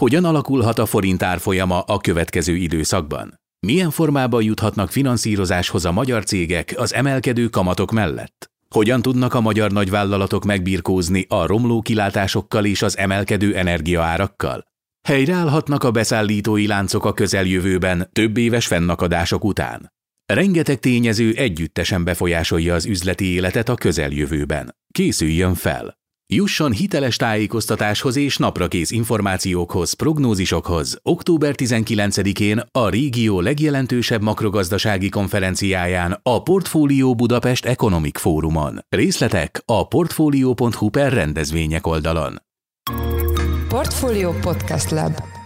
Hogyan alakulhat a forint árfolyama a következő időszakban? Milyen formában juthatnak finanszírozáshoz a magyar cégek az emelkedő kamatok mellett? Hogyan tudnak a magyar nagyvállalatok megbirkózni a romló kilátásokkal és az emelkedő energiaárakkal? Helyreállhatnak a beszállítói láncok a közeljövőben több éves fennakadások után. Rengeteg tényező együttesen befolyásolja az üzleti életet a közeljövőben. Készüljön fel! Jusson hiteles tájékoztatáshoz és naprakész információkhoz, prognózisokhoz október 19-én a régió legjelentősebb makrogazdasági konferenciáján a Portfólió Budapest Economic Fórumon. Részletek a portfolio.hu per rendezvények oldalon. Portfolio Podcast Lab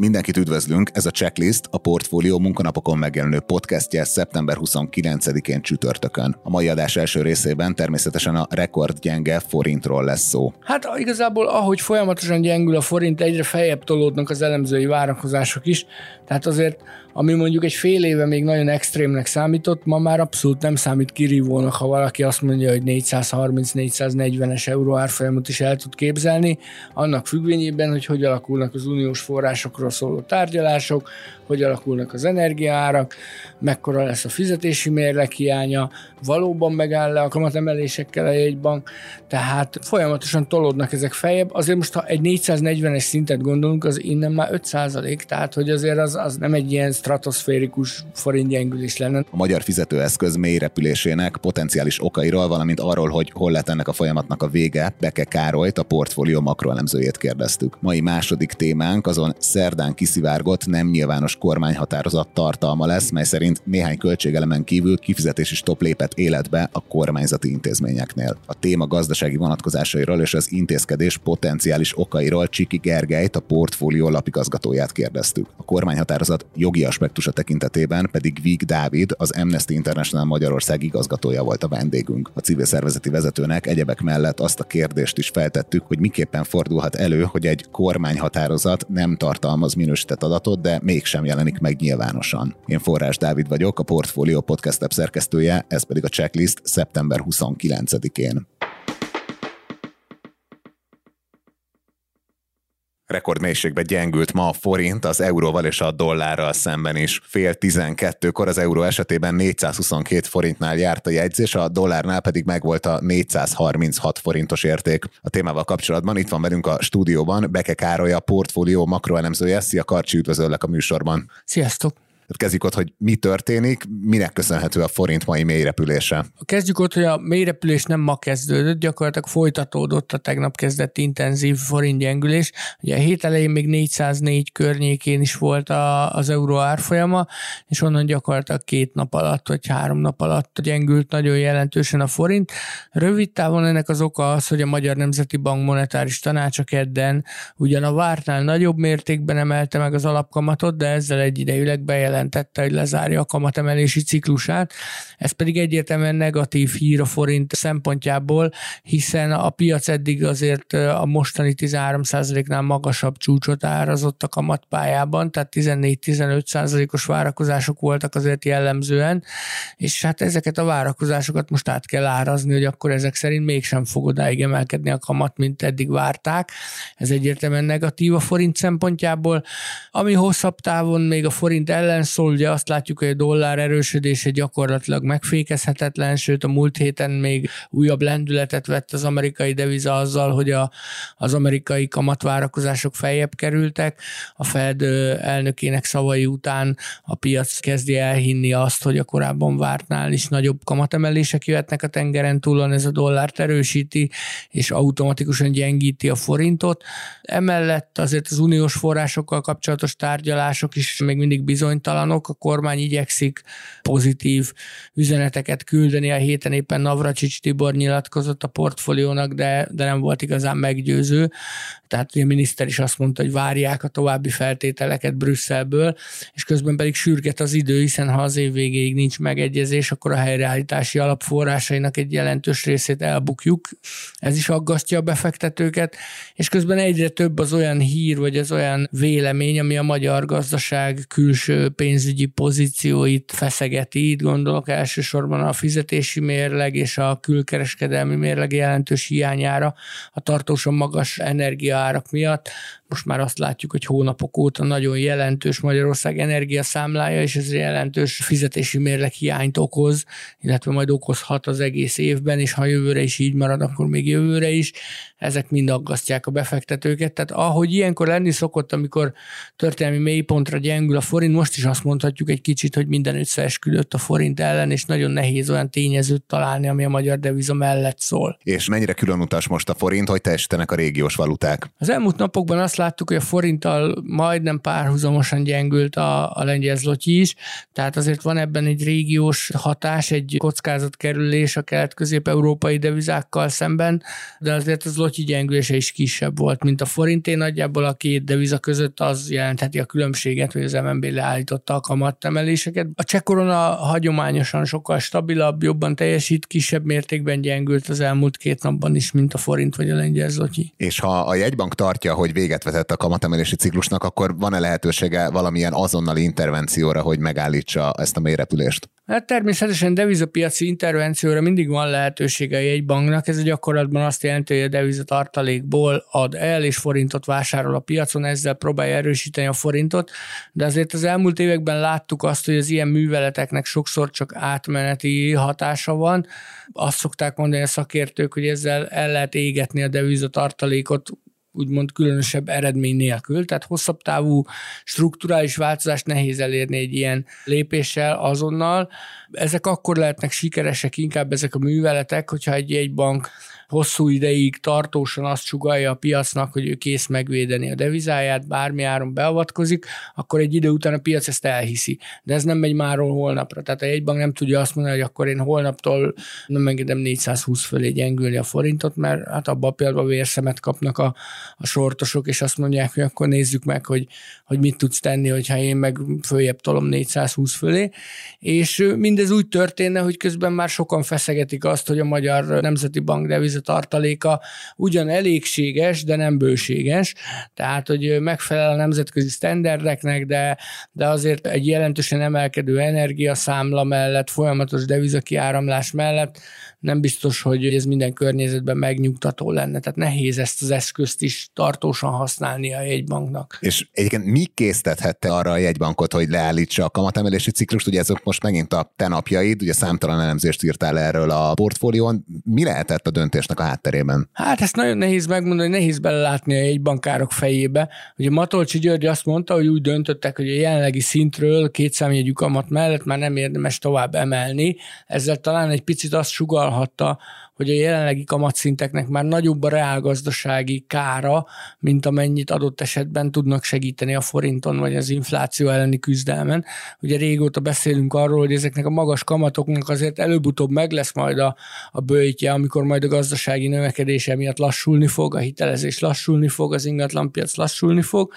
Mindenkit üdvözlünk, ez a checklist a Portfólió munkanapokon megjelenő podcastje szeptember 29-én csütörtökön. A mai adás első részében természetesen a rekordgyenge forintról lesz szó. Hát igazából ahogy folyamatosan gyengül a forint, egyre feljebb tolódnak az elemzői várakozások is, tehát azért ami mondjuk egy fél éve még nagyon extrémnek számított, ma már abszolút nem számít kirívónak, ha valaki azt mondja, hogy 430-440-es euró árfolyamot is el tud képzelni, annak függvényében, hogy hogy alakulnak az uniós forrásokról szóló tárgyalások, hogy alakulnak az energiaárak, mekkora lesz a fizetési mérleg hiánya, valóban megáll le a kamatemelésekkel a jegybank, tehát folyamatosan tolódnak ezek feljebb. Azért most, ha egy 440-es szintet gondolunk, az innen már 5% tehát hogy azért az, az nem egy ilyen stratoszférikus forintgyengülés lenne. A magyar fizetőeszköz mély repülésének potenciális okairól, valamint arról, hogy hol lett ennek a folyamatnak a vége, Beke Károlyt, a portfólió makroelemzőjét kérdeztük. Mai második témánk azon szerdán kiszivárgott nem nyilvános kormányhatározat tartalma lesz, mely szerint néhány költségelemen kívül kifizetési stop lépett életbe a kormányzati intézményeknél. A téma gazdasági vonatkozásairól és az intézkedés potenciális okairól Csiki Gergelyt, a portfólió lapigazgatóját kérdeztük. A kormányhatározat jogi aspektusa tekintetében pedig Vig Dávid, az Amnesty International Magyarország igazgatója volt a vendégünk. A civil szervezeti vezetőnek egyebek mellett azt a kérdést is feltettük, hogy miképpen fordulhat elő, hogy egy kormányhatározat nem tartalmaz minősített adatot, de mégsem jelenik meg nyilvánosan. Én Forrás Dávid vagyok, a Portfolio Podcast App szerkesztője, ez pedig a checklist szeptember 29-én. Rekordmélységbe gyengült ma a forint az euróval és a dollárral szemben is. Fél 12-kor az euró esetében 422 forintnál járt a jegyzés, a dollárnál pedig megvolt a 436 forintos érték. A témával kapcsolatban itt van velünk a stúdióban Beke Károly, a portfólió makroelemzője. Szia Karcsi, üdvözöllek a műsorban. Sziasztok! Kezdjük ott, hogy mi történik, minek köszönhető a forint mai mélyrepülése. Kezdjük ott, hogy a mélyrepülés nem ma kezdődött, gyakorlatilag folytatódott a tegnap kezdett intenzív forintgyengülés. Ugye a hét elején még 404 környékén is volt a, az euró árfolyama, és onnan gyakorlatilag két nap alatt, vagy három nap alatt gyengült nagyon jelentősen a forint. Rövid távon ennek az oka az, hogy a Magyar Nemzeti Bank monetáris tanácsa kedden ugyan a vártnál nagyobb mértékben emelte meg az alapkamatot, de ezzel egyidejűleg bejelentette bejelentette, hogy lezárja a kamatemelési ciklusát. Ez pedig egyértelműen negatív hír a forint szempontjából, hiszen a piac eddig azért a mostani 13%-nál magasabb csúcsot árazott a kamatpályában, tehát 14-15%-os várakozások voltak azért jellemzően, és hát ezeket a várakozásokat most át kell árazni, hogy akkor ezek szerint mégsem fog odáig emelkedni a kamat, mint eddig várták. Ez egyértelműen negatív a forint szempontjából. Ami hosszabb távon még a forint ellen szól, ugye azt látjuk, hogy a dollár erősödése gyakorlatilag megfékezhetetlen, sőt a múlt héten még újabb lendületet vett az amerikai deviza azzal, hogy a, az amerikai kamatvárakozások feljebb kerültek. A Fed elnökének szavai után a piac kezdi elhinni azt, hogy a korábban vártnál is nagyobb kamatemelések jöhetnek a tengeren túlon, ez a dollárt erősíti, és automatikusan gyengíti a forintot. Emellett azért az uniós forrásokkal kapcsolatos tárgyalások is még mindig bizonytalan, bizonytalanok, a kormány igyekszik pozitív üzeneteket küldeni. A héten éppen Navracsics Tibor nyilatkozott a portfóliónak, de, de nem volt igazán meggyőző. Tehát a miniszter is azt mondta, hogy várják a további feltételeket Brüsszelből, és közben pedig sürget az idő, hiszen ha az év végéig nincs megegyezés, akkor a helyreállítási alapforrásainak egy jelentős részét elbukjuk. Ez is aggasztja a befektetőket, és közben egyre több az olyan hír, vagy az olyan vélemény, ami a magyar gazdaság külső pénz pénzügyi pozícióit feszegeti. Itt gondolok elsősorban a fizetési mérleg és a külkereskedelmi mérleg jelentős hiányára a tartósan magas energiaárak miatt. Most már azt látjuk, hogy hónapok óta nagyon jelentős Magyarország energiaszámlája, és ez jelentős fizetési mérleg hiányt okoz, illetve majd okozhat az egész évben, és ha jövőre is így marad, akkor még jövőre is. Ezek mind aggasztják a befektetőket. Tehát ahogy ilyenkor lenni szokott, amikor történelmi mélypontra gyengül a forint, most is azt mondhatjuk egy kicsit, hogy minden összeesküdött a forint ellen, és nagyon nehéz olyan tényezőt találni, ami a magyar deviza mellett szól. És mennyire különutas most a forint, hogy teljesítenek a régiós valuták? Az elmúlt napokban azt láttuk, hogy a forinttal majdnem párhuzamosan gyengült a, a lengyel zlotyi is, tehát azért van ebben egy régiós hatás, egy kockázatkerülés a kelet-közép-európai devizákkal szemben, de azért az zlotyi gyengülése is kisebb volt, mint a forinté. Nagyjából a két deviza között az jelentheti a különbséget, hogy az MNB leállította a kamatemeléseket. A cseh korona hagyományosan sokkal stabilabb, jobban teljesít, kisebb mértékben gyengült az elmúlt két napban is, mint a forint vagy a lengyel zlotyi. És ha a jegybank tartja, hogy véget vetett a kamatemelési ciklusnak, akkor van-e lehetősége valamilyen azonnali intervencióra, hogy megállítsa ezt a mélyrepülést? Hát természetesen devizapiaci intervencióra mindig van lehetősége egy banknak. Ez a gyakorlatban azt jelenti, hogy a devizatartalékból ad el, és forintot vásárol a piacon, ezzel próbálja erősíteni a forintot. De azért az elmúlt években láttuk azt, hogy az ilyen műveleteknek sokszor csak átmeneti hatása van. Azt szokták mondani a szakértők, hogy ezzel el lehet égetni a devizatartalékot úgymond különösebb eredmény nélkül, tehát hosszabb távú strukturális változást nehéz elérni egy ilyen lépéssel azonnal. Ezek akkor lehetnek sikeresek inkább ezek a műveletek, hogyha egy, egy bank hosszú ideig tartósan azt sugalja a piacnak, hogy ő kész megvédeni a devizáját, bármi áron beavatkozik, akkor egy idő után a piac ezt elhiszi. De ez nem megy máról holnapra. Tehát a jegybank nem tudja azt mondani, hogy akkor én holnaptól nem engedem 420 fölé gyengülni a forintot, mert hát abban például vérszemet kapnak a, a sortosok, és azt mondják, hogy akkor nézzük meg, hogy, hogy mit tudsz tenni, hogyha én meg följebb tolom 420 fölé. És mindez úgy történne, hogy közben már sokan feszegetik azt, hogy a Magyar Nemzeti Bank deviz tartaléka ugyan elégséges, de nem bőséges, tehát hogy megfelel a nemzetközi sztenderdeknek, de, de azért egy jelentősen emelkedő energiaszámla mellett, folyamatos devizakiáramlás mellett nem biztos, hogy ez minden környezetben megnyugtató lenne. Tehát nehéz ezt az eszközt is tartósan használni a jegybanknak. És egyébként mi késztethette arra a jegybankot, hogy leállítsa a kamatemelési ciklust? Ugye ezek most megint a te napjaid, ugye számtalan elemzést írtál erről a portfólión. Mi lehetett a döntésnek a hátterében? Hát ezt nagyon nehéz megmondani, nehéz belelátni a jegybankárok fejébe. Ugye Matolcsi György azt mondta, hogy úgy döntöttek, hogy a jelenlegi szintről két számjegyű kamat mellett már nem érdemes tovább emelni. Ezzel talán egy picit azt sugal vállalhatta, hogy a jelenlegi kamatszinteknek már nagyobb a reálgazdasági kára, mint amennyit adott esetben tudnak segíteni a forinton vagy az infláció elleni küzdelmen. Ugye régóta beszélünk arról, hogy ezeknek a magas kamatoknak azért előbb-utóbb meg lesz majd a, a bőjtje, amikor majd a gazdasági növekedése miatt lassulni fog, a hitelezés lassulni fog, az ingatlanpiac lassulni fog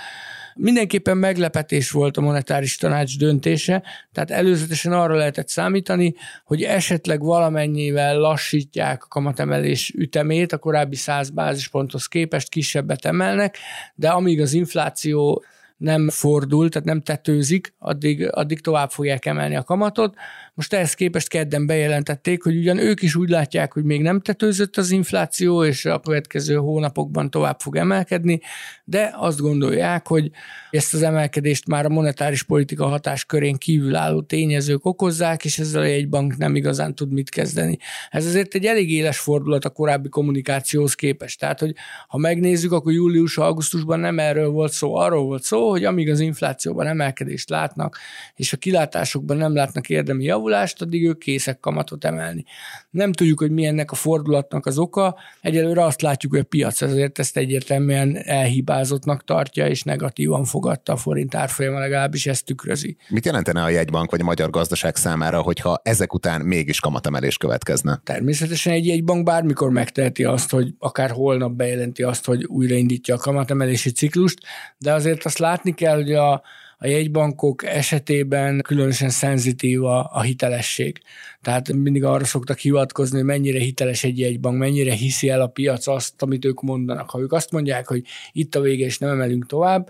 Mindenképpen meglepetés volt a monetáris tanács döntése, tehát előzetesen arra lehetett számítani, hogy esetleg valamennyivel lassítják a kamatemelés ütemét, a korábbi 100 bázisponthoz képest kisebbet emelnek, de amíg az infláció nem fordul, tehát nem tetőzik, addig, addig tovább fogják emelni a kamatot. Most ehhez képest kedden bejelentették, hogy ugyan ők is úgy látják, hogy még nem tetőzött az infláció, és a következő hónapokban tovább fog emelkedni, de azt gondolják, hogy ezt az emelkedést már a monetáris politika hatás körén kívül álló tényezők okozzák, és ezzel egy bank nem igazán tud mit kezdeni. Ez azért egy elég éles fordulat a korábbi kommunikációhoz képest. Tehát, hogy ha megnézzük, akkor július-augusztusban nem erről volt szó, arról volt szó, hogy amíg az inflációban emelkedést látnak, és a kilátásokban nem látnak érdemi javulást, addig ők készek kamatot emelni. Nem tudjuk, hogy mi ennek a fordulatnak az oka. Egyelőre azt látjuk, hogy a piac ezért ezt egyértelműen elhibázottnak tartja, és negatívan fogadta a forint árfolyama, legalábbis ezt tükrözi. Mit jelentene a jegybank vagy a magyar gazdaság számára, hogyha ezek után mégis kamatemelés következne? Természetesen egy jegybank bármikor megteheti azt, hogy akár holnap bejelenti azt, hogy újraindítja a kamatemelési ciklust, de azért azt látni kell, hogy a a jegybankok esetében különösen szenzitív a, a hitelesség. Tehát mindig arra szoktak hivatkozni, hogy mennyire hiteles egy jegybank, mennyire hiszi el a piac azt, amit ők mondanak. Ha ők azt mondják, hogy itt a vége és nem emelünk tovább,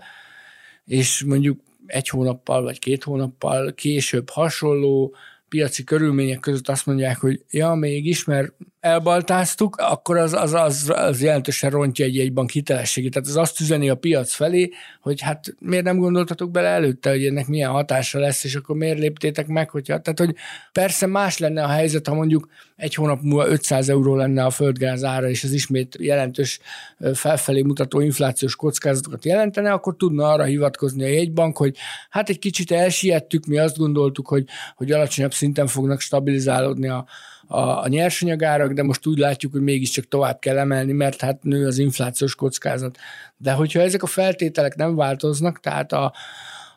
és mondjuk egy hónappal vagy két hónappal később hasonló piaci körülmények között azt mondják, hogy ja, mégis, mert elbaltáztuk, akkor az, az, az, az jelentősen rontja egy jegybank hitelességét. Tehát az azt üzeni a piac felé, hogy hát miért nem gondoltatok bele előtte, hogy ennek milyen hatása lesz, és akkor miért léptétek meg, hogyha... Tehát, hogy persze más lenne a helyzet, ha mondjuk egy hónap múlva 500 euró lenne a földgáz ára, és ez ismét jelentős felfelé mutató inflációs kockázatokat jelentene, akkor tudna arra hivatkozni a jegybank, hogy hát egy kicsit elsiettük, mi azt gondoltuk, hogy, hogy alacsonyabb szinten fognak stabilizálódni a, a, a nyersanyagárak, de most úgy látjuk, hogy mégiscsak tovább kell emelni, mert hát nő az inflációs kockázat. De hogyha ezek a feltételek nem változnak, tehát a,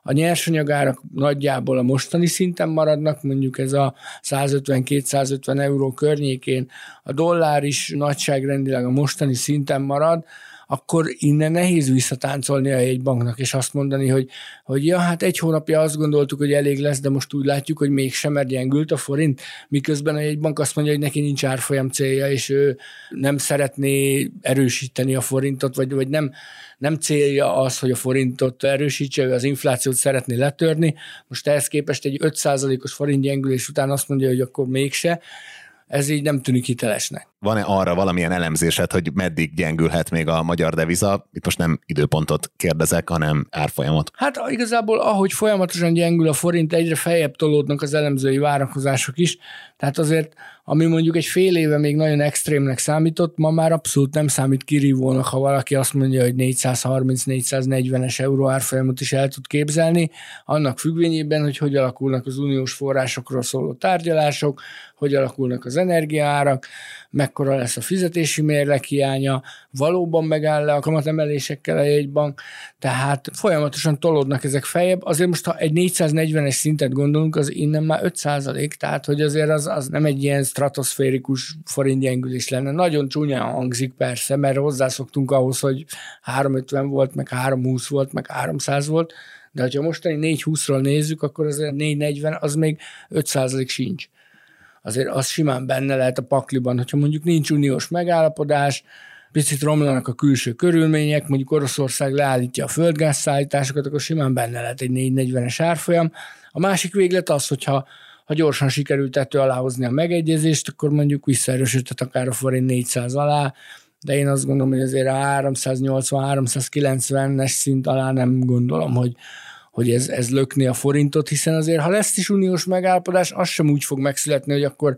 a nyersanyagárak nagyjából a mostani szinten maradnak, mondjuk ez a 150-250 euró környékén, a dollár is nagyságrendileg a mostani szinten marad, akkor innen nehéz visszatáncolni a jegybanknak, és azt mondani, hogy, hogy ja, hát egy hónapja azt gondoltuk, hogy elég lesz, de most úgy látjuk, hogy mégsem, mert gyengült a forint, miközben a jegybank azt mondja, hogy neki nincs árfolyam célja, és ő nem szeretné erősíteni a forintot, vagy, vagy nem, nem célja az, hogy a forintot erősítse, ő az inflációt szeretné letörni. Most ehhez képest egy 5%-os forint gyengülés után azt mondja, hogy akkor mégse ez így nem tűnik hitelesnek. Van-e arra valamilyen elemzésed, hogy meddig gyengülhet még a magyar deviza? Itt most nem időpontot kérdezek, hanem árfolyamot. Hát igazából, ahogy folyamatosan gyengül a forint, egyre feljebb tolódnak az elemzői várakozások is. Tehát azért, ami mondjuk egy fél éve még nagyon extrémnek számított, ma már abszolút nem számít kirívónak, ha valaki azt mondja, hogy 430-440-es euró árfolyamot is el tud képzelni, annak függvényében, hogy hogy alakulnak az uniós forrásokról szóló tárgyalások, hogy alakulnak az energiaárak, mekkora lesz a fizetési mérleg hiánya, valóban megáll le a kamatemelésekkel a jegybank, tehát folyamatosan tolódnak ezek feljebb. Azért most, ha egy 440-es szintet gondolunk, az innen már 5% tehát hogy azért az, az nem egy ilyen stratoszférikus forintgyengülés lenne. Nagyon csúnyán hangzik persze, mert hozzászoktunk ahhoz, hogy 350 volt, meg 320 volt, meg 300 volt, de ha mostani 420-ról nézzük, akkor az 440 az még 5% sincs azért az simán benne lehet a pakliban, hogyha mondjuk nincs uniós megállapodás, picit romlanak a külső körülmények, mondjuk Oroszország leállítja a földgázszállításokat, akkor simán benne lehet egy 440-es árfolyam. A másik véglet az, hogyha ha gyorsan sikerült tető alá hozni a megegyezést, akkor mondjuk visszaerősödhet akár a forint 400 alá, de én azt gondolom, hogy azért a 380-390-es szint alá nem gondolom, hogy, hogy ez, ez lökni a forintot, hiszen azért, ha lesz is uniós megállapodás, az sem úgy fog megszületni, hogy akkor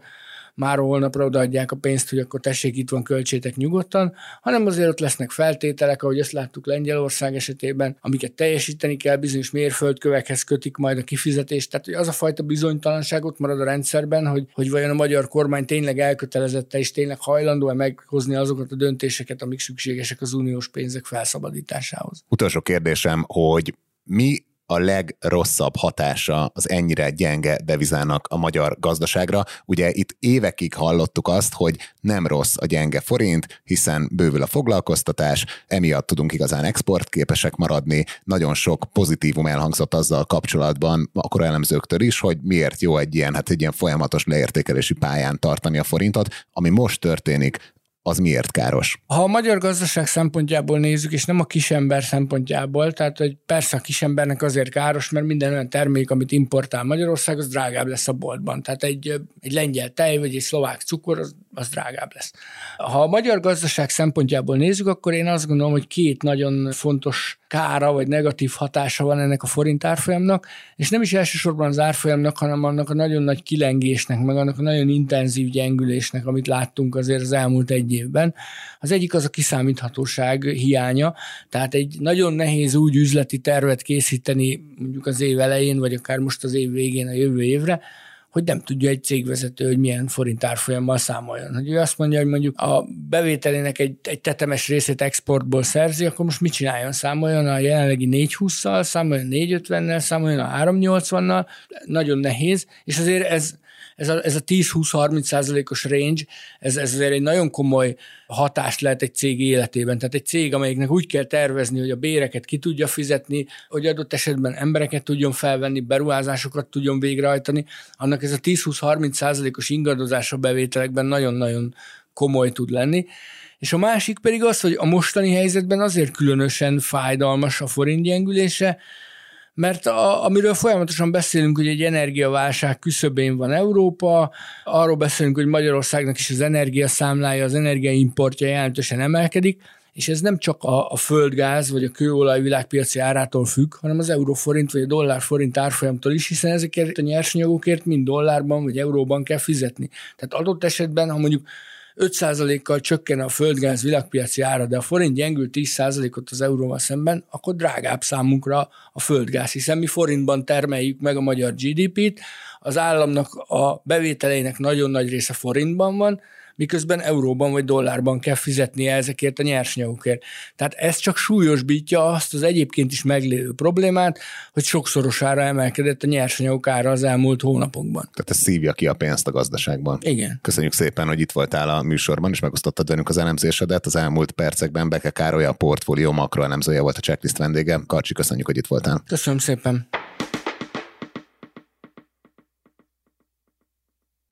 már holnapra odaadják a pénzt, hogy akkor tessék, itt van, költsétek nyugodtan, hanem azért ott lesznek feltételek, ahogy ezt láttuk Lengyelország esetében, amiket teljesíteni kell, bizonyos mérföldkövekhez kötik majd a kifizetést, tehát hogy az a fajta bizonytalanság ott marad a rendszerben, hogy, hogy vajon a magyar kormány tényleg elkötelezette és tényleg hajlandó-e meghozni azokat a döntéseket, amik szükségesek az uniós pénzek felszabadításához. Utolsó kérdésem, hogy mi a legrosszabb hatása az ennyire gyenge devizának a magyar gazdaságra. Ugye itt évekig hallottuk azt, hogy nem rossz a gyenge forint, hiszen bővül a foglalkoztatás, emiatt tudunk igazán exportképesek maradni, nagyon sok pozitívum elhangzott azzal kapcsolatban, akkor elemzőktől is, hogy miért jó egy ilyen, hát egy ilyen folyamatos leértékelési pályán tartani a forintot, ami most történik, az miért káros? Ha a magyar gazdaság szempontjából nézzük, és nem a kisember szempontjából, tehát hogy persze a kisembernek azért káros, mert minden olyan termék, amit importál Magyarország, az drágább lesz a boltban. Tehát egy, egy lengyel tej vagy egy szlovák cukor, az, az drágább lesz. Ha a magyar gazdaság szempontjából nézzük, akkor én azt gondolom, hogy két nagyon fontos kára vagy negatív hatása van ennek a forint árfolyamnak, és nem is elsősorban az árfolyamnak, hanem annak a nagyon nagy kilengésnek, meg annak a nagyon intenzív gyengülésnek, amit láttunk azért az elmúlt egy évben. Az egyik az a kiszámíthatóság hiánya, tehát egy nagyon nehéz úgy üzleti tervet készíteni mondjuk az év elején, vagy akár most az év végén a jövő évre, hogy nem tudja egy cégvezető, hogy milyen forint árfolyammal számoljon. Hogy ő azt mondja, hogy mondjuk a bevételének egy, egy tetemes részét exportból szerzi, akkor most mit csináljon? Számoljon a jelenlegi 420-szal, számoljon 450-nel, számoljon a 380-nal, nagyon nehéz, és azért ez ez a, ez a 10-20-30 százalékos range, ez, ez azért egy nagyon komoly hatást lehet egy cég életében. Tehát egy cég, amelyiknek úgy kell tervezni, hogy a béreket ki tudja fizetni, hogy adott esetben embereket tudjon felvenni, beruházásokat tudjon végrehajtani, annak ez a 10-20-30 százalékos ingadozás a bevételekben nagyon-nagyon komoly tud lenni. És a másik pedig az, hogy a mostani helyzetben azért különösen fájdalmas a forint gyengülése, mert a, amiről folyamatosan beszélünk, hogy egy energiaválság küszöbén van Európa, arról beszélünk, hogy Magyarországnak is az energiaszámlája, az energiaimportja jelentősen emelkedik, és ez nem csak a, a földgáz vagy a kőolaj világpiaci árától függ, hanem az euróforint vagy a dollár-forint árfolyamtól is, hiszen ezekért a nyersanyagokért mind dollárban vagy euróban kell fizetni. Tehát adott esetben, ha mondjuk 5%-kal csökken a földgáz világpiaci ára, de a forint gyengül 10%-ot az euróval szemben, akkor drágább számunkra a földgáz, hiszen mi forintban termeljük meg a magyar GDP-t, az államnak a bevételeinek nagyon nagy része forintban van, miközben euróban vagy dollárban kell fizetnie ezekért a nyersanyagokért. Tehát ez csak súlyosbítja azt az egyébként is meglévő problémát, hogy sokszorosára emelkedett a nyersanyagok ára az elmúlt hónapokban. Tehát ez szívja ki a pénzt a gazdaságban. Igen. Köszönjük szépen, hogy itt voltál a műsorban, és megosztottad velünk az elemzésedet. Az elmúlt percekben Beke Károly a portfólió makroelemzője volt a checklist vendége. Karcsi, köszönjük, hogy itt voltál. Köszönöm szépen.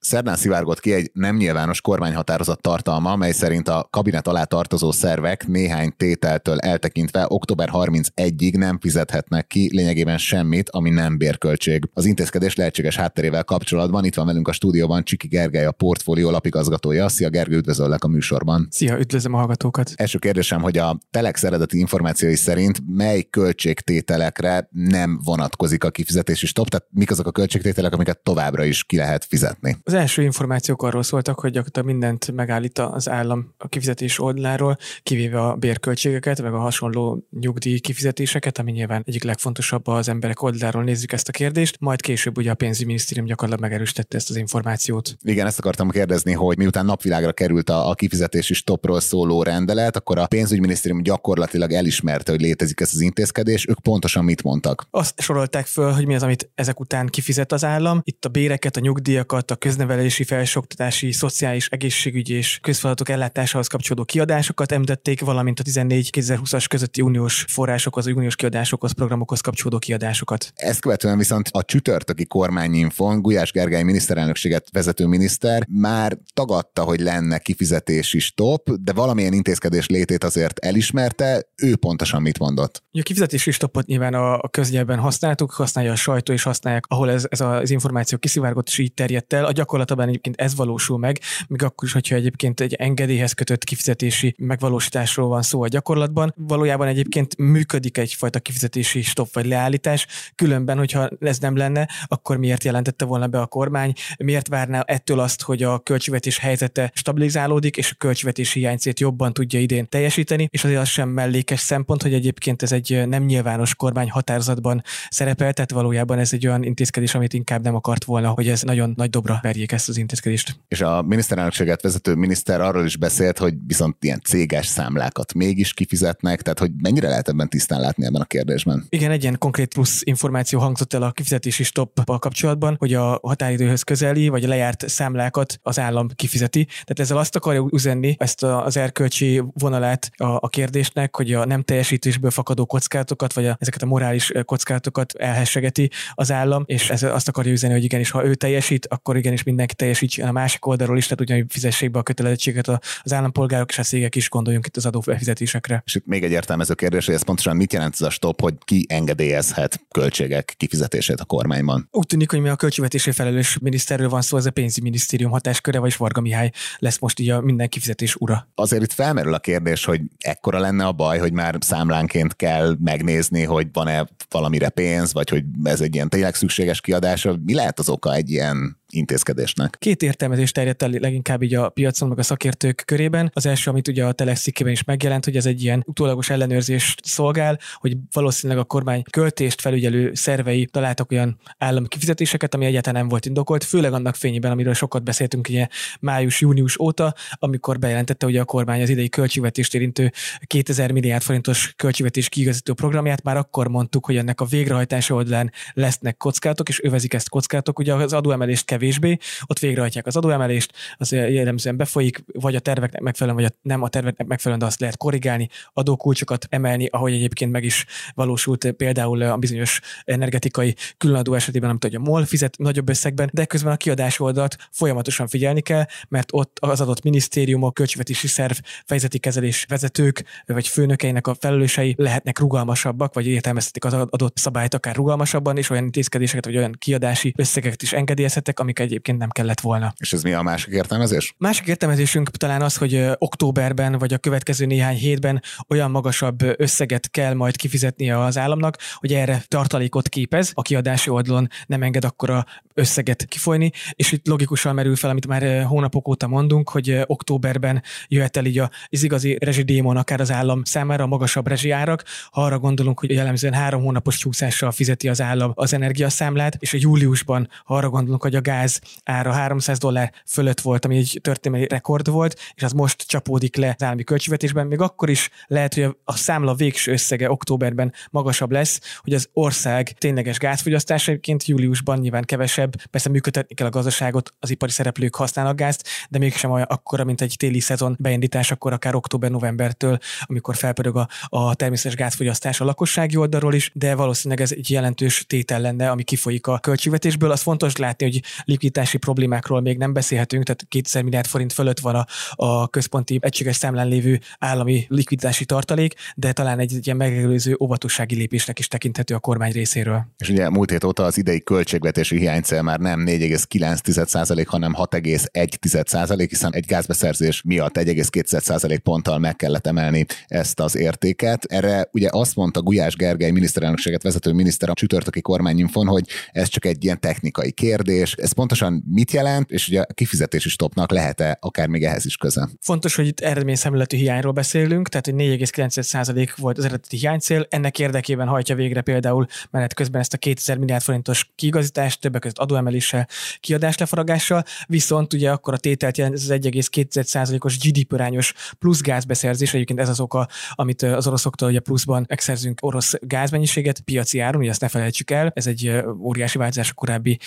Szerdán szivárgott ki egy nem nyilvános kormányhatározat tartalma, mely szerint a kabinet alá tartozó szervek néhány tételtől eltekintve október 31-ig nem fizethetnek ki lényegében semmit, ami nem bérköltség. Az intézkedés lehetséges hátterével kapcsolatban itt van velünk a stúdióban Csiki Gergely, a portfólió lapigazgatója. Szia Gergely, üdvözöllek a műsorban. Szia, üdvözlöm a hallgatókat. Első kérdésem, hogy a Telex eredeti információi szerint mely költségtételekre nem vonatkozik a kifizetési stop, tehát mik azok a költségtételek, amiket továbbra is ki lehet fizetni? Az első információk arról szóltak, hogy gyakorlatilag mindent megállít az állam a kifizetés oldaláról, kivéve a bérköltségeket, meg a hasonló nyugdíj kifizetéseket, ami nyilván egyik legfontosabb az emberek oldaláról nézzük ezt a kérdést, majd később ugye a pénzügyminisztérium gyakorlatilag megerősítette ezt az információt. Igen, ezt akartam kérdezni, hogy miután napvilágra került a, a kifizetési stopról szóló rendelet, akkor a pénzügyminisztérium gyakorlatilag elismerte, hogy létezik ez az intézkedés. Ők pontosan mit mondtak? Azt sorolták föl, hogy mi az, amit ezek után kifizet az állam. Itt a béreket, a nyugdíjakat, a köznevelési nevelési, felsőoktatási, szociális, egészségügyi és közfeladatok ellátásához kapcsolódó kiadásokat említették, valamint a 14-2020-as közötti uniós forrásokhoz, uniós kiadásokhoz, programokhoz kapcsolódó kiadásokat. Ezt követően viszont a csütörtöki kormányinfon Gulyás Gergely miniszterelnökséget vezető miniszter már tagadta, hogy lenne kifizetési stop, de valamilyen intézkedés létét azért elismerte. Ő pontosan mit mondott? A kifizetési stopot nyilván a, a köznyelben használtuk, használja a sajtó és használják, ahol ez, ez az információ kiszivárgott és így terjedt el. A gyakorlat gyakorlatban egyébként ez valósul meg, még akkor is, hogyha egyébként egy engedélyhez kötött kifizetési megvalósításról van szó a gyakorlatban. Valójában egyébként működik egyfajta kifizetési stop vagy leállítás, különben, hogyha ez nem lenne, akkor miért jelentette volna be a kormány, miért várná ettől azt, hogy a költségvetés helyzete stabilizálódik, és a költségvetési hiánycét jobban tudja idén teljesíteni, és azért az sem mellékes szempont, hogy egyébként ez egy nem nyilvános kormány határozatban szerepel, tehát valójában ez egy olyan intézkedés, amit inkább nem akart volna, hogy ez nagyon nagy dobra verjék ezt az intézkedést. És a miniszterelnökséget vezető miniszter arról is beszélt, hogy viszont ilyen céges számlákat mégis kifizetnek, tehát hogy mennyire lehet ebben tisztán látni ebben a kérdésben? Igen, egy ilyen konkrét plusz információ hangzott el a kifizetési stoppal kapcsolatban, hogy a határidőhöz közeli, vagy lejárt számlákat az állam kifizeti. Tehát ezzel azt akarja üzenni, ezt az erkölcsi vonalát a, a kérdésnek, hogy a nem teljesítésből fakadó kockázatokat, vagy a, ezeket a morális kockázatokat elhessegeti az állam, és ez azt akarja üzenni, hogy igenis, ha ő teljesít, akkor igenis minden mindenki teljesítsen a másik oldalról is, tehát ugyanúgy fizessék be a kötelezettséget az állampolgárok és a szégek is, gondoljunk itt az adóbefizetésekre. És itt még egy értelmező kérdés, hogy ez pontosan mit jelent ez a stop, hogy ki engedélyezhet költségek kifizetését a kormányban? Úgy tűnik, hogy mi a költségvetési felelős miniszterről van szó, ez a pénzügyminisztérium hatásköre, vagy Varga Mihály lesz most így a minden kifizetés ura. Azért itt felmerül a kérdés, hogy ekkora lenne a baj, hogy már számlánként kell megnézni, hogy van-e valamire pénz, vagy hogy ez egy ilyen tényleg szükséges kiadás. Mi lehet az oka egy ilyen intézkedésnek. Két értelmezés terjedt el leginkább így a piacon, meg a szakértők körében. Az első, amit ugye a Telex is megjelent, hogy ez egy ilyen utólagos ellenőrzést szolgál, hogy valószínűleg a kormány költést felügyelő szervei találtak olyan állami kifizetéseket, ami egyáltalán nem volt indokolt, főleg annak fényében, amiről sokat beszéltünk ugye május-június óta, amikor bejelentette hogy a kormány az idei költségvetést érintő 2000 milliárd forintos költségvetés kiigazító programját, már akkor mondtuk, hogy ennek a végrehajtása oldalán lesznek kockázatok, és övezik ezt kockázatok. Ugye az adóemelést kevés kevésbé. Ott végrehajtják az adóemelést, az jellemzően befolyik, vagy a terveknek megfelelően, vagy a, nem a terveknek megfelelően, de azt lehet korrigálni, adókulcsokat emelni, ahogy egyébként meg is valósult például a bizonyos energetikai különadó esetében, amit a MOL fizet nagyobb összegben, de közben a kiadás oldalt folyamatosan figyelni kell, mert ott az adott minisztériumok, költségvetési szerv, fejezeti kezelés vezetők vagy főnökeinek a felelősei lehetnek rugalmasabbak, vagy értelmezhetik az adott szabályt akár rugalmasabban, és olyan intézkedéseket, vagy olyan kiadási összegeket is engedélyezhetek, amik egyébként nem kellett volna. És ez mi a másik értelmezés? Másik értelmezésünk talán az, hogy októberben vagy a következő néhány hétben olyan magasabb összeget kell majd kifizetnie az államnak, hogy erre tartalékot képez, a kiadási oldalon nem enged akkora összeget kifolyni, és itt logikusan merül fel, amit már hónapok óta mondunk, hogy októberben jöhet el így az igazi rezsidémon akár az állam számára a magasabb rezsiárak. Ha arra gondolunk, hogy jellemzően három hónapos csúszással fizeti az állam az energiaszámlát, és a júliusban, ha arra gondolunk, hogy a gáz ára 300 dollár fölött volt, ami egy történelmi rekord volt, és az most csapódik le az állami költségvetésben, még akkor is lehet, hogy a számla végső összege októberben magasabb lesz, hogy az ország tényleges gázfogyasztása egyébként júliusban nyilván kevesebb, persze működtetni kell a gazdaságot, az ipari szereplők használnak gázt, de mégsem olyan akkora, mint egy téli szezon beindítás, akkor akár október-novembertől, amikor felpörög a, a természetes gázfogyasztás a lakossági oldalról is, de valószínűleg ez egy jelentős tétel lenne, ami kifolyik a költségvetésből. Az fontos látni, hogy likviditási problémákról még nem beszélhetünk, tehát 2000 milliárd forint fölött van a, a központi egységes számlán lévő állami likviditási tartalék, de talán egy, egy ilyen megelőző óvatossági lépésnek is tekinthető a kormány részéről. És ugye múlt hét óta az idei költségvetési hiánycél már nem 4,9 hanem 6,1 hiszen egy gázbeszerzés miatt 1,2 ponttal meg kellett emelni ezt az értéket. Erre ugye azt mondta Gulyás Gergely miniszterelnökséget vezető miniszter a csütörtöki kormányinfon, hogy ez csak egy ilyen technikai kérdés. Ez pontosan mit jelent, és ugye a kifizetési stopnak lehet-e akár még ehhez is köze? Fontos, hogy itt eredményszemületű hiányról beszélünk, tehát hogy 4,9% volt az eredeti hiánycél. Ennek érdekében hajtja végre például menet közben ezt a 2000 milliárd forintos kiigazítást, többek között adóemeléssel, kiadáslefaragással, viszont ugye akkor a tételt jelent ez az 1,2%-os GDP arányos plusz gázbeszerzés, egyébként ez az oka, amit az oroszoktól ugye pluszban megszerzünk orosz gázmennyiséget piaci áron, ugye ezt ne felejtsük el, ez egy óriási változás a korábbi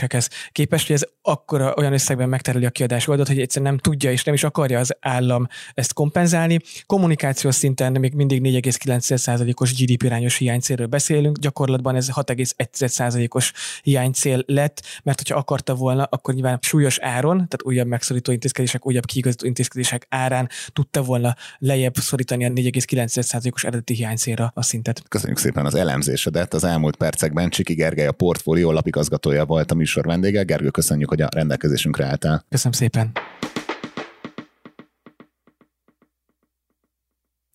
helyzetértékelésekhez képest, hogy ez akkor olyan összegben megtereli a kiadás oldalt, hogy egyszerűen nem tudja és nem is akarja az állam ezt kompenzálni. Kommunikációs szinten még mindig 4,9%-os GDP irányos hiánycélről beszélünk, gyakorlatban ez 6,1%-os hiánycél lett, mert hogyha akarta volna, akkor nyilván súlyos áron, tehát újabb megszorító intézkedések, újabb kiigazító intézkedések árán tudta volna lejjebb szorítani a 4,9%-os eredeti hiánycélra a szintet. Köszönjük szépen az elemzésedet. Az elmúlt percekben Csiki Gergely a portfólió lapigazgatója volt a műsor vendége. Gergő, köszönjük, hogy a rendelkezésünkre álltál. Köszönöm szépen.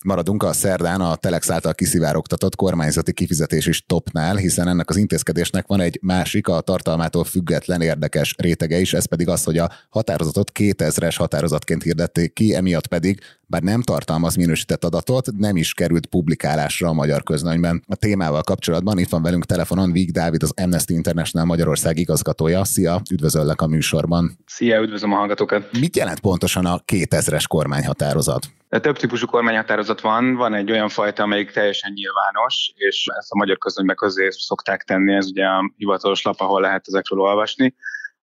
Maradunk a szerdán a Telex által kiszivárogtatott kormányzati kifizetési stopnál, hiszen ennek az intézkedésnek van egy másik, a tartalmától független érdekes rétege is, ez pedig az, hogy a határozatot 2000-es határozatként hirdették ki, emiatt pedig, bár nem tartalmaz minősített adatot, nem is került publikálásra a magyar közlönyben. A témával kapcsolatban itt van velünk telefonon Víg Dávid, az Amnesty International Magyarország igazgatója. Szia, üdvözöllek a műsorban. Szia, üdvözlöm a hallgatókat. Mit jelent pontosan a 2000-es kormányhatározat? Több típusú kormányhatározat van, van egy olyan fajta, amelyik teljesen nyilvános, és ezt a magyar közönybe közé szokták tenni, ez ugye a hivatalos lap, ahol lehet ezekről olvasni.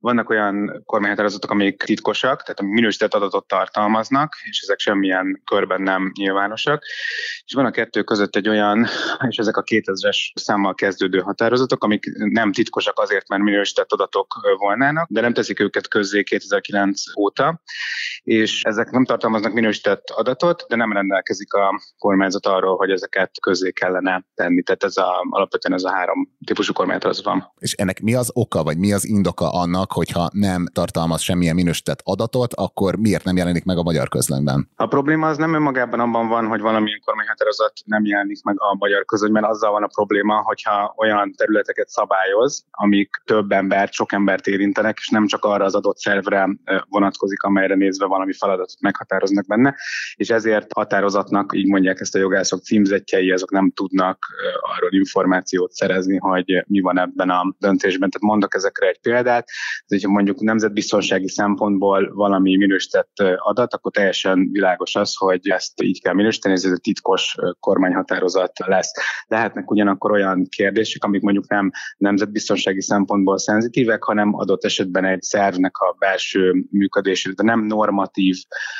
Vannak olyan kormányhatározatok, amik titkosak, tehát amik minősített adatot tartalmaznak, és ezek semmilyen körben nem nyilvánosak. És van a kettő között egy olyan, és ezek a 2000-es számmal kezdődő határozatok, amik nem titkosak azért, mert minősített adatok volnának, de nem teszik őket közzé 2009 óta, és ezek nem tartalmaznak minősített adatot, de nem rendelkezik a kormányzat arról, hogy ezeket közzé kellene tenni. Tehát ez a, alapvetően ez a három típusú kormányhatározat van. És ennek mi az oka, vagy mi az indoka annak, hogyha nem tartalmaz semmilyen minősített adatot, akkor miért nem jelenik meg a magyar közlönyben? A probléma az nem önmagában abban van, hogy valamilyen kormányhatározat nem jelenik meg a magyar közlönyben, azzal van a probléma, hogyha olyan területeket szabályoz, amik több embert, sok embert érintenek, és nem csak arra az adott szervre vonatkozik, amelyre nézve valami feladatot meghatároznak benne, és ezért határozatnak, így mondják ezt a jogászok címzetjei, azok nem tudnak arról információt szerezni, hogy mi van ebben a döntésben. Tehát mondok ezekre egy példát hogyha mondjuk nemzetbiztonsági szempontból valami minősített adat, akkor teljesen világos az, hogy ezt így kell minősíteni, ez egy titkos kormányhatározat lesz. Lehetnek ugyanakkor olyan kérdések, amik mondjuk nem nemzetbiztonsági szempontból szenzitívek, hanem adott esetben egy szervnek a belső működésére, de nem normatív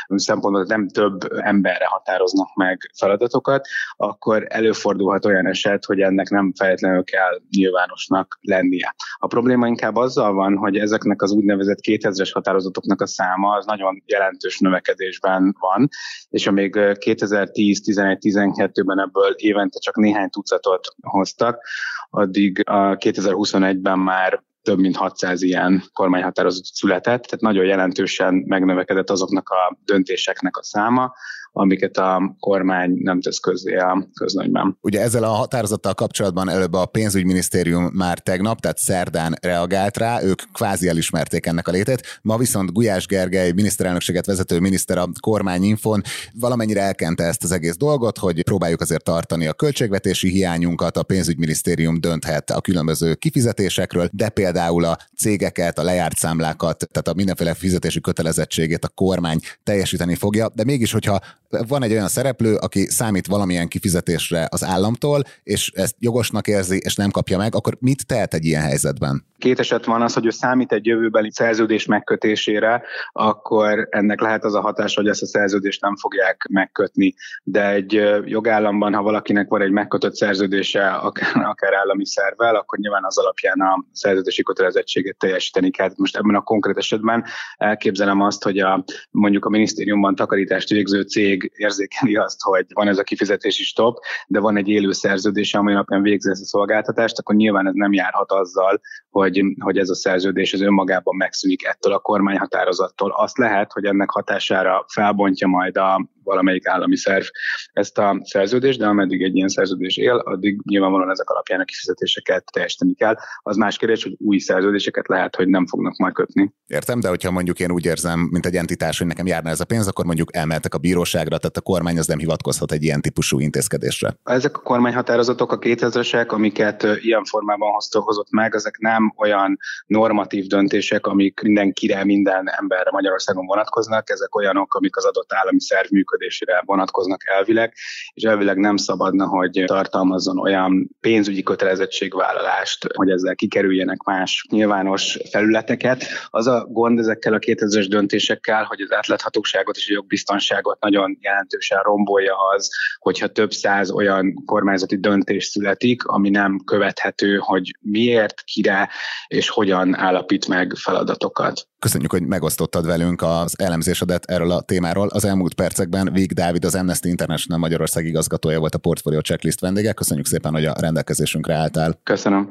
szempontból, nem több emberre határoznak meg feladatokat, akkor előfordulhat olyan eset, hogy ennek nem feltétlenül kell nyilvánosnak lennie. A probléma inkább azzal van, hogy ezeknek az úgynevezett 2000-es határozatoknak a száma az nagyon jelentős növekedésben van, és amíg 2010-11-12-ben ebből évente csak néhány tucatot hoztak, addig a 2021-ben már több mint 600 ilyen kormányhatározat született, tehát nagyon jelentősen megnövekedett azoknak a döntéseknek a száma, amiket a kormány nem tesz közzé a közlönyben. Ugye ezzel a határozattal kapcsolatban előbb a pénzügyminisztérium már tegnap, tehát szerdán reagált rá, ők kvázi elismerték ennek a létét. Ma viszont Gulyás Gergely, miniszterelnökséget vezető miniszter a kormányinfon valamennyire elkente ezt az egész dolgot, hogy próbáljuk azért tartani a költségvetési hiányunkat, a pénzügyminisztérium dönthet a különböző kifizetésekről, de például a cégeket, a lejárt számlákat, tehát a mindenféle fizetési kötelezettségét a kormány teljesíteni fogja, de mégis, hogyha van egy olyan szereplő, aki számít valamilyen kifizetésre az államtól, és ezt jogosnak érzi, és nem kapja meg, akkor mit tehet egy ilyen helyzetben? Két eset van az, hogy ő számít egy jövőbeli szerződés megkötésére, akkor ennek lehet az a hatás, hogy ezt a szerződést nem fogják megkötni. De egy jogállamban, ha valakinek van egy megkötött szerződése, akár, akár állami szervvel, akkor nyilván az alapján a szerződési kötelezettséget teljesíteni kell. Most ebben a konkrét esetben elképzelem azt, hogy a, mondjuk a minisztériumban takarítást végző cég érzékeli azt, hogy van ez a kifizetési stop, de van egy élő szerződés, amely napján végzi ezt a szolgáltatást, akkor nyilván ez nem járhat azzal, hogy, hogy ez a szerződés az önmagában megszűnik ettől a kormányhatározattól. Azt lehet, hogy ennek hatására felbontja majd a valamelyik állami szerv ezt a szerződést, de ameddig egy ilyen szerződés él, addig nyilvánvalóan ezek alapján a kifizetéseket teljesíteni kell. Az más kérdés, hogy új szerződéseket lehet, hogy nem fognak majd kötni. Értem, de hogyha mondjuk én úgy érzem, mint egy entitás, hogy nekem járna ez a pénz, akkor mondjuk elmehetek a bíróságra, tehát a kormány az nem hivatkozhat egy ilyen típusú intézkedésre. Ezek a kormányhatározatok, a 2000-esek, amiket ilyen formában hozott meg, ezek nem olyan normatív döntések, amik mindenkire, minden emberre Magyarországon vonatkoznak, ezek olyanok, amik az adott állami szerv működésére vonatkoznak elvileg, és elvileg nem szabadna, hogy tartalmazzon olyan pénzügyi kötelezettségvállalást, hogy ezzel kikerüljenek más nyilvános felületeket. Az a gond ezekkel a 2000-es döntésekkel, hogy az átláthatóságot és a jogbiztonságot nagyon jelentősen rombolja az, hogyha több száz olyan kormányzati döntés születik, ami nem követhető, hogy miért, kire és hogyan állapít meg feladatokat. Köszönjük, hogy megosztottad velünk az elemzésedet erről a témáról. Az elmúlt percekben Vég Dávid, az Amnesty International Magyarország igazgatója volt a Portfolio Checklist vendége. Köszönjük szépen, hogy a rendelkezésünkre álltál. Köszönöm.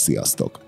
Sziasztok!